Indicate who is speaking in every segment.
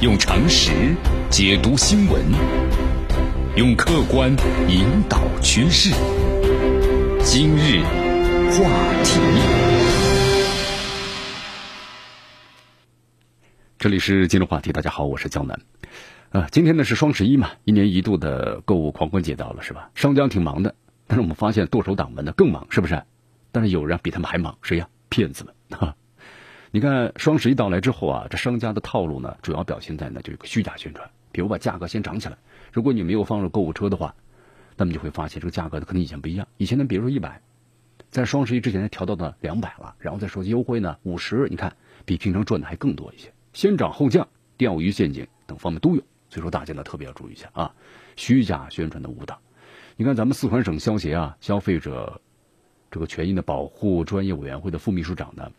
Speaker 1: 用常识解读新闻，用客观引导趋势。今日话题，这里是今日话题。大家好，我是江南。啊，今天呢是双十一嘛，一年一度的购物狂欢节到了，是吧？商家挺忙的，但是我们发现剁手党们呢更忙，是不是？但是有人比他们还忙，谁呀？骗子们哈！你看双十一到来之后啊，这商家的套路呢，主要表现在呢就有个虚假宣传，比如把价格先涨起来。如果你没有放入购物车的话，那么就会发现这个价格呢和以前不一样。以前呢，比如说一百，在双十一之前调到了两百了，然后再说优惠呢五十，你看比平常赚的还更多一些。先涨后降、钓鱼陷阱等方面都有，所以说大家呢特别要注意一下啊，虚假宣传的误导。你看咱们四川省消协啊，消费者。这个权益的保护专业委员会的副秘书长呢，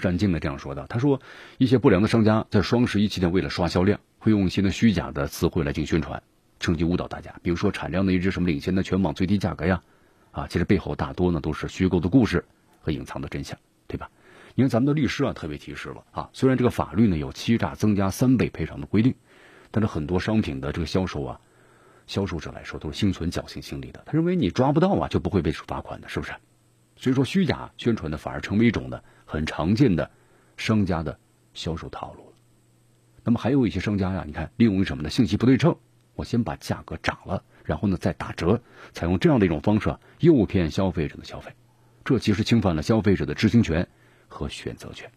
Speaker 1: 单静呢这样说的：“他说，一些不良的商家在双十一期间为了刷销量，会用一些的虚假的词汇来进行宣传，趁机误导大家。比如说产量的一只什么领先的全网最低价格呀，啊，其实背后大多呢都是虚构的故事和隐藏的真相，对吧？因为咱们的律师啊特别提示了啊，虽然这个法律呢有欺诈增加三倍赔偿的规定，但是很多商品的这个销售啊。”销售者来说都是心存侥幸心理的，他认为你抓不到啊，就不会被处罚款的，是不是？所以说虚假宣传呢，反而成为一种呢很常见的商家的销售套路了。那么还有一些商家呀，你看利用什么呢？信息不对称，我先把价格涨了，然后呢再打折，采用这样的一种方式啊，诱骗消费者的消费，这其实侵犯了消费者的知情权和选择权。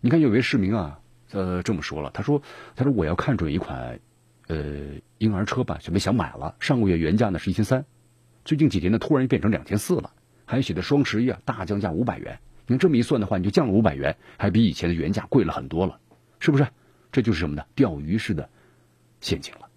Speaker 1: 你看有位市民啊，呃这么说了，他说他说我要看准一款。呃，婴儿车吧，准备想买了。上个月原价呢是一千三，最近几天呢突然变成两千四了，还写的双十一啊大降价五百元。你这么一算的话，你就降了五百元，还比以前的原价贵了很多了，是不是？这就是什么呢？钓鱼式的陷阱了。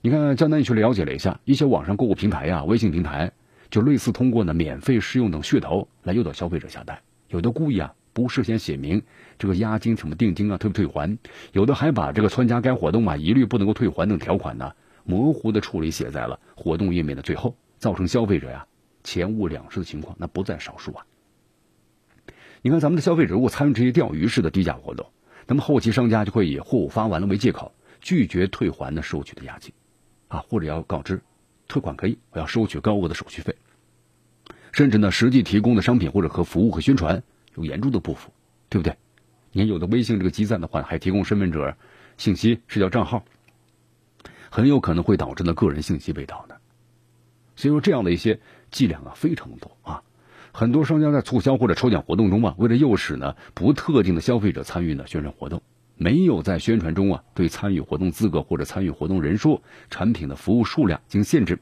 Speaker 1: 你看江南也去了解了一下，一些网上购物平台呀、微信平台，就类似通过呢免费试用等噱头来诱导消费者下单，有的故意啊。不事先写明这个押金什么定金啊退不退还，有的还把这个参加该活动啊一律不能够退还等条款呢模糊的处理写在了活动页面的最后，造成消费者呀钱物两失的情况那不在少数啊。你看咱们的消费者如果参与这些钓鱼式的低价活动，那么后期商家就会以货物发完了为借口拒绝退还的收取的押金，啊或者要告知退款可以，我要收取高额的手续费，甚至呢实际提供的商品或者和服务和宣传。有严重的不符，对不对？你看有的微信这个积赞的话，还提供身份证信息、社交账号，很有可能会导致呢个人信息被盗的。所以说这样的一些伎俩啊，非常的多啊。很多商家在促销或者抽奖活动中啊，为了诱使呢不特定的消费者参与呢宣传活动，没有在宣传中啊对参与活动资格或者参与活动人数、产品的服务数量进行限制。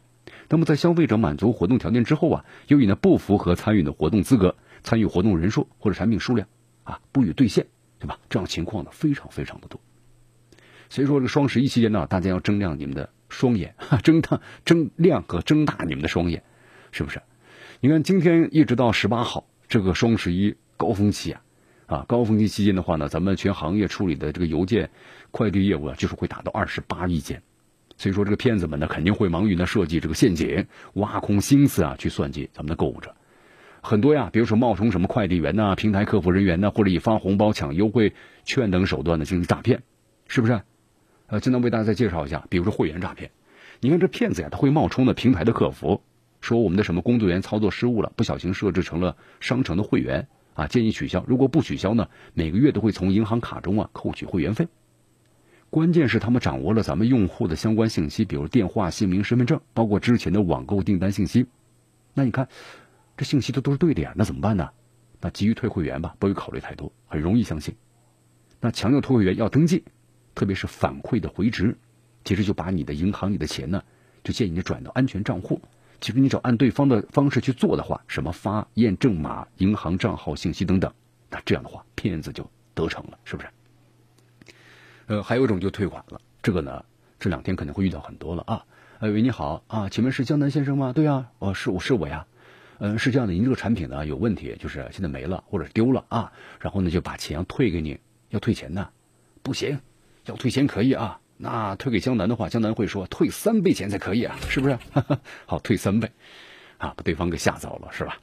Speaker 1: 那么在消费者满足活动条件之后啊，由于呢不符合参与的活动资格。参与活动人数或者产品数量啊不予兑现，对吧？这样情况呢非常非常的多。所以说这个双十一期间呢，大家要睁亮你们的双眼，睁大睁亮和睁大你们的双眼，是不是？你看今天一直到十八号这个双十一高峰期啊，啊高峰期期间的话呢，咱们全行业处理的这个邮件快递业务啊，就是会达到二十八亿件。所以说这个骗子们呢肯定会忙于呢设计这个陷阱，挖空心思啊去算计咱们的购物者。很多呀，比如说冒充什么快递员呐、平台客服人员呐，或者以发红包、抢优惠券等手段呢进行诈骗，是不是？呃，今天为大家再介绍一下，比如说会员诈骗。你看这骗子呀，他会冒充的平台的客服，说我们的什么工作人员操作失误了，不小心设置成了商城的会员啊，建议取消。如果不取消呢，每个月都会从银行卡中啊扣取会员费。关键是他们掌握了咱们用户的相关信息，比如电话、姓名、身份证，包括之前的网购订单信息。那你看。这信息都都是对的呀，那怎么办呢？那急于退会员吧，不会考虑太多，很容易相信。那强调退会员要登记，特别是反馈的回执，其实就把你的银行里的钱呢，就建议你转到安全账户。其实你只要按对方的方式去做的话，什么发验证码、银行账号信息等等，那这样的话，骗子就得逞了，是不是？呃，还有一种就退款了，这个呢，这两天可能会遇到很多了啊。哎喂，你好啊，请问是江南先生吗？对啊，哦，是我是我呀。嗯，是这样的，您这个产品呢有问题，就是现在没了或者丢了啊，然后呢就把钱退给你，要退钱呢，不行，要退钱可以啊，那退给江南的话，江南会说退三倍钱才可以啊，是不是？好，退三倍，啊，把对方给吓走了，是吧？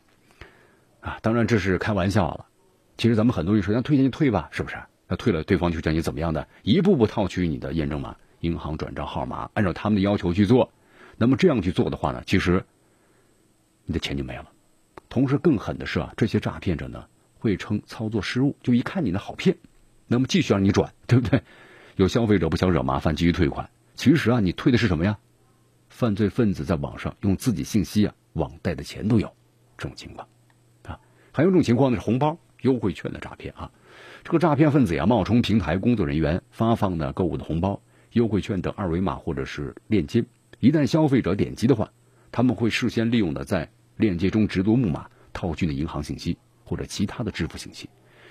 Speaker 1: 啊，当然这是开玩笑了，其实咱们很多人说，那退钱就退吧，是不是？那退了，对方就叫你怎么样的，一步步套取你的验证码、银行转账号码，按照他们的要求去做。那么这样去做的话呢，其实你的钱就没了。同时更狠的是啊，这些诈骗者呢会称操作失误，就一看你的好骗，那么继续让你转，对不对？有消费者不想惹麻烦，急于退款。其实啊，你退的是什么呀？犯罪分子在网上用自己信息啊网贷的钱都有，这种情况啊。还有一种情况呢是红包、优惠券的诈骗啊。这个诈骗分子呀冒充平台工作人员，发放呢购物的红包、优惠券等二维码或者是链接。一旦消费者点击的话，他们会事先利用的在链接中植入木马，套取的银行信息或者其他的支付信息。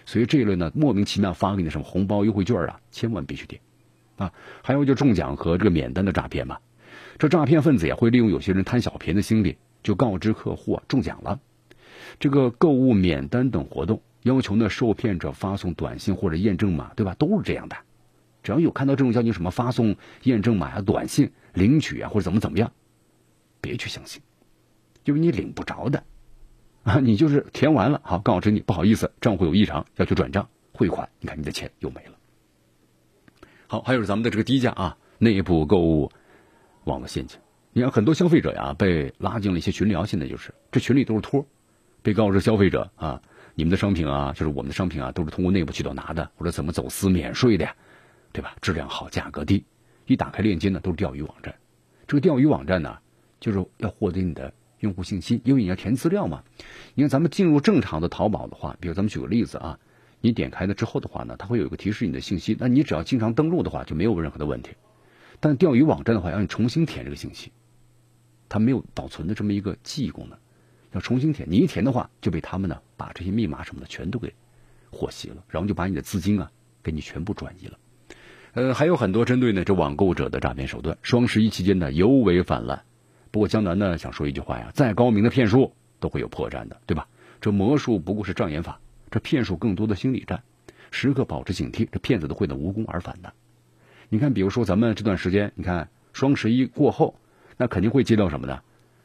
Speaker 1: 所以这一类呢莫名其妙发给你什么红包、优惠券啊，千万必须点啊。还有就中奖和这个免单的诈骗嘛。这诈骗分子也会利用有些人贪小便宜的心理，就告知客户啊中奖了，这个购物免单等活动，要求呢受骗者发送短信或者验证码，对吧？都是这样的。只要有看到这种叫你什么发送验证码啊、短信领取啊或者怎么怎么样，别去相信，因为你领不着的啊。你就是填完了，好告知你不好意思，账户有异常，要求转账汇款。你看你的钱又没了。好，还有咱们的这个低价啊，内部购物。网络陷阱，你看很多消费者呀被拉进了一些群聊，现在就是这群里都是托，被告知消费者啊，你们的商品啊，就是我们的商品啊，都是通过内部渠道拿的，或者怎么走私免税的呀，对吧？质量好，价格低，一打开链接呢都是钓鱼网站。这个钓鱼网站呢，就是要获得你的用户信息，因为你要填资料嘛。你看咱们进入正常的淘宝的话，比如咱们举个例子啊，你点开了之后的话呢，它会有一个提示你的信息，那你只要经常登录的话，就没有任何的问题。但钓鱼网站的话，要你重新填这个信息，它没有保存的这么一个记忆功能，要重新填。你一填的话，就被他们呢把这些密码什么的全都给获悉了，然后就把你的资金啊给你全部转移了。呃，还有很多针对呢这网购者的诈骗手段，双十一期间呢尤为泛滥。不过江南呢想说一句话呀，再高明的骗术都会有破绽的，对吧？这魔术不过是障眼法，这骗术更多的心理战，时刻保持警惕，这骗子都会呢无功而返的。你看，比如说咱们这段时间，你看双十一过后，那肯定会接到什么呢？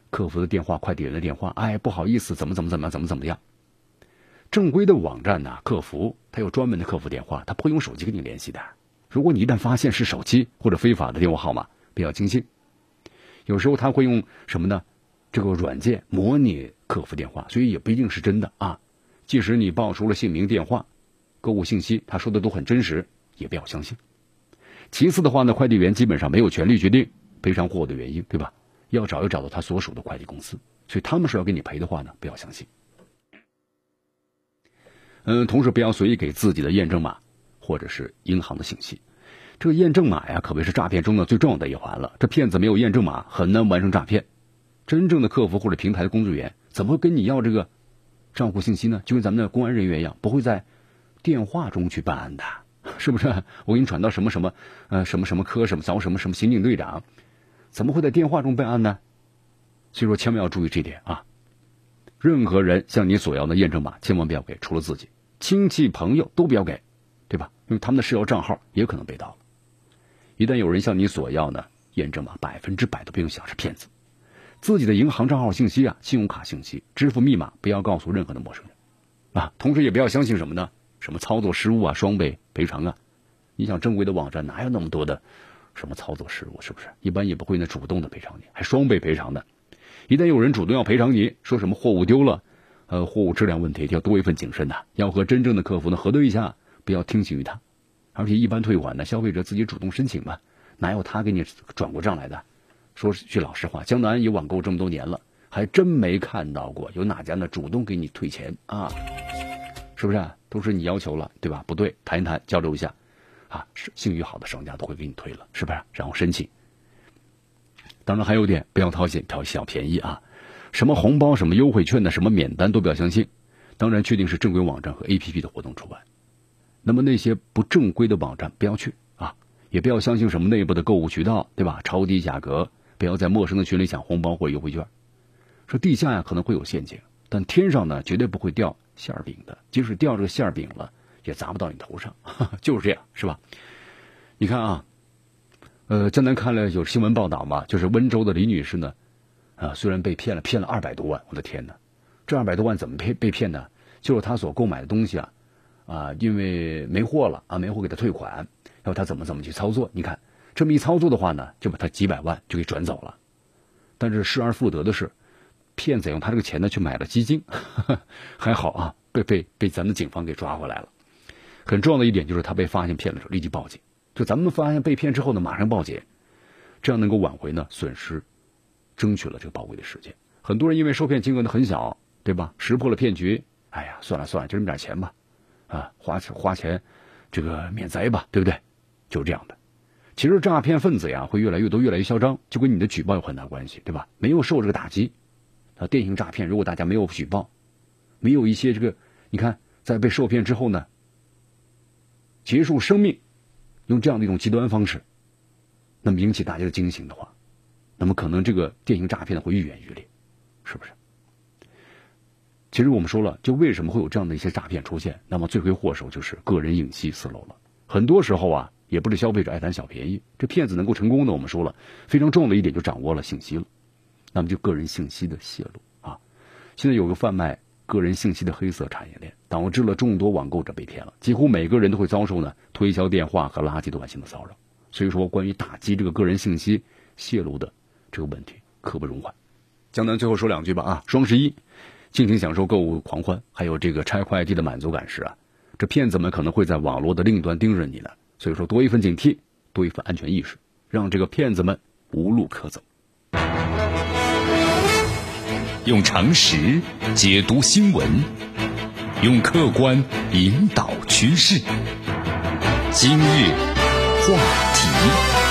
Speaker 1: 客服的电话、快递员的电话，哎，不好意思，怎么怎么怎么，怎么怎么样。正规的网站呢，客服他有专门的客服电话，他不会用手机跟你联系的。如果你一旦发现是手机或者非法的电话号码，不要轻信。有时候他会用什么呢？这个软件模拟客服电话，所以也不一定是真的啊。即使你报出了姓名、电话、购物信息，他说的都很真实，也不要相信。其次的话呢，快递员基本上没有权利决定赔偿货物的原因，对吧？要找就找到他所属的快递公司，所以他们说要给你赔的话呢，不要相信。嗯，同时不要随意给自己的验证码或者是银行的信息。这个验证码呀，可谓是诈骗中的最重要的一环了。这骗子没有验证码，很难完成诈骗。真正的客服或者平台的工作人员怎么会跟你要这个账户信息呢？就跟咱们的公安人员一样，不会在电话中去办案的。是不是？我给你转到什么什么，呃，什么什么科什么找什么什么刑警队长，怎么会在电话中办案呢？所以说，千万要注意这点啊！任何人向你索要的验证码，千万不要给，除了自己，亲戚朋友都不要给，对吧？因为他们的社交账号也可能被盗了。一旦有人向你索要呢验证码，百分之百都不用想是骗子。自己的银行账号信息啊、信用卡信息、支付密码，不要告诉任何的陌生人啊。同时，也不要相信什么呢？什么操作失误啊，双倍赔偿啊？你想正规的网站哪有那么多的什么操作失误？是不是？一般也不会呢主动的赔偿你，还双倍赔偿的。一旦有人主动要赔偿你，说什么货物丢了，呃，货物质量问题，要多一份谨慎呐，要和真正的客服呢核对一下，不要听信于他。而且一般退款呢，消费者自己主动申请嘛，哪有他给你转过账来的？说句老实话，江南有网购这么多年了，还真没看到过有哪家呢主动给你退钱啊？是不是？啊都是你要求了，对吧？不对，谈一谈，交流一下，啊，信誉好的商家都会给你退了，是不是？然后申请。当然还有点，不要掏钱挑小便宜啊！什么红包、什么优惠券的、什么免单都不要相信。当然，确定是正规网站和 APP 的活动除外。那么那些不正规的网站不要去啊，也不要相信什么内部的购物渠道，对吧？超低价格，不要在陌生的群里抢红包或优惠券。说地下呀可能会有陷阱，但天上呢绝对不会掉。馅儿饼的，即使掉这个馅儿饼了，也砸不到你头上，就是这样，是吧？你看啊，呃，江南看了有新闻报道嘛，就是温州的李女士呢，啊，虽然被骗了，骗了二百多万，我的天哪，这二百多万怎么骗被骗呢？就是她所购买的东西啊，啊，因为没货了啊，没货给他退款，要他怎么怎么去操作？你看这么一操作的话呢，就把他几百万就给转走了。但是失而复得的是，骗子用他这个钱呢去买了基金，还好啊，被被被咱们警方给抓回来了。很重要的一点就是他被发现骗的时候立即报警，就咱们发现被骗之后呢马上报警，这样能够挽回呢损失，争取了这个宝贵的时间。很多人因为受骗金额呢很小，对吧？识破了骗局，哎呀，算了算了，就这么点钱吧。啊，花钱花钱，这个免灾吧，对不对？就是这样的。其实诈骗分子呀，会越来越多，越来越嚣张，就跟你的举报有很大关系，对吧？没有受这个打击，啊，电信诈骗，如果大家没有举报，没有一些这个，你看，在被受骗之后呢，结束生命，用这样的一种极端方式，那么引起大家的惊醒的话，那么可能这个电信诈骗呢会愈演愈烈，是不是？其实我们说了，就为什么会有这样的一些诈骗出现？那么罪魁祸首就是个人隐私泄露了。很多时候啊，也不是消费者爱贪小便宜，这骗子能够成功的，我们说了，非常重要的一点就掌握了信息了。那么就个人信息的泄露啊，现在有个贩卖个人信息的黑色产业链，导致了众多网购者被骗了。几乎每个人都会遭受呢推销电话和垃圾短信的骚扰。所以说，关于打击这个个人信息泄露的这个问题，刻不容缓。江南最后说两句吧啊，双十一。尽情享受购物狂欢，还有这个拆快递的满足感时啊，这骗子们可能会在网络的另一端盯着你呢。所以说，多一份警惕，多一份安全意识，让这个骗子们无路可走。
Speaker 2: 用常识解读新闻，用客观引导趋势。今日话题。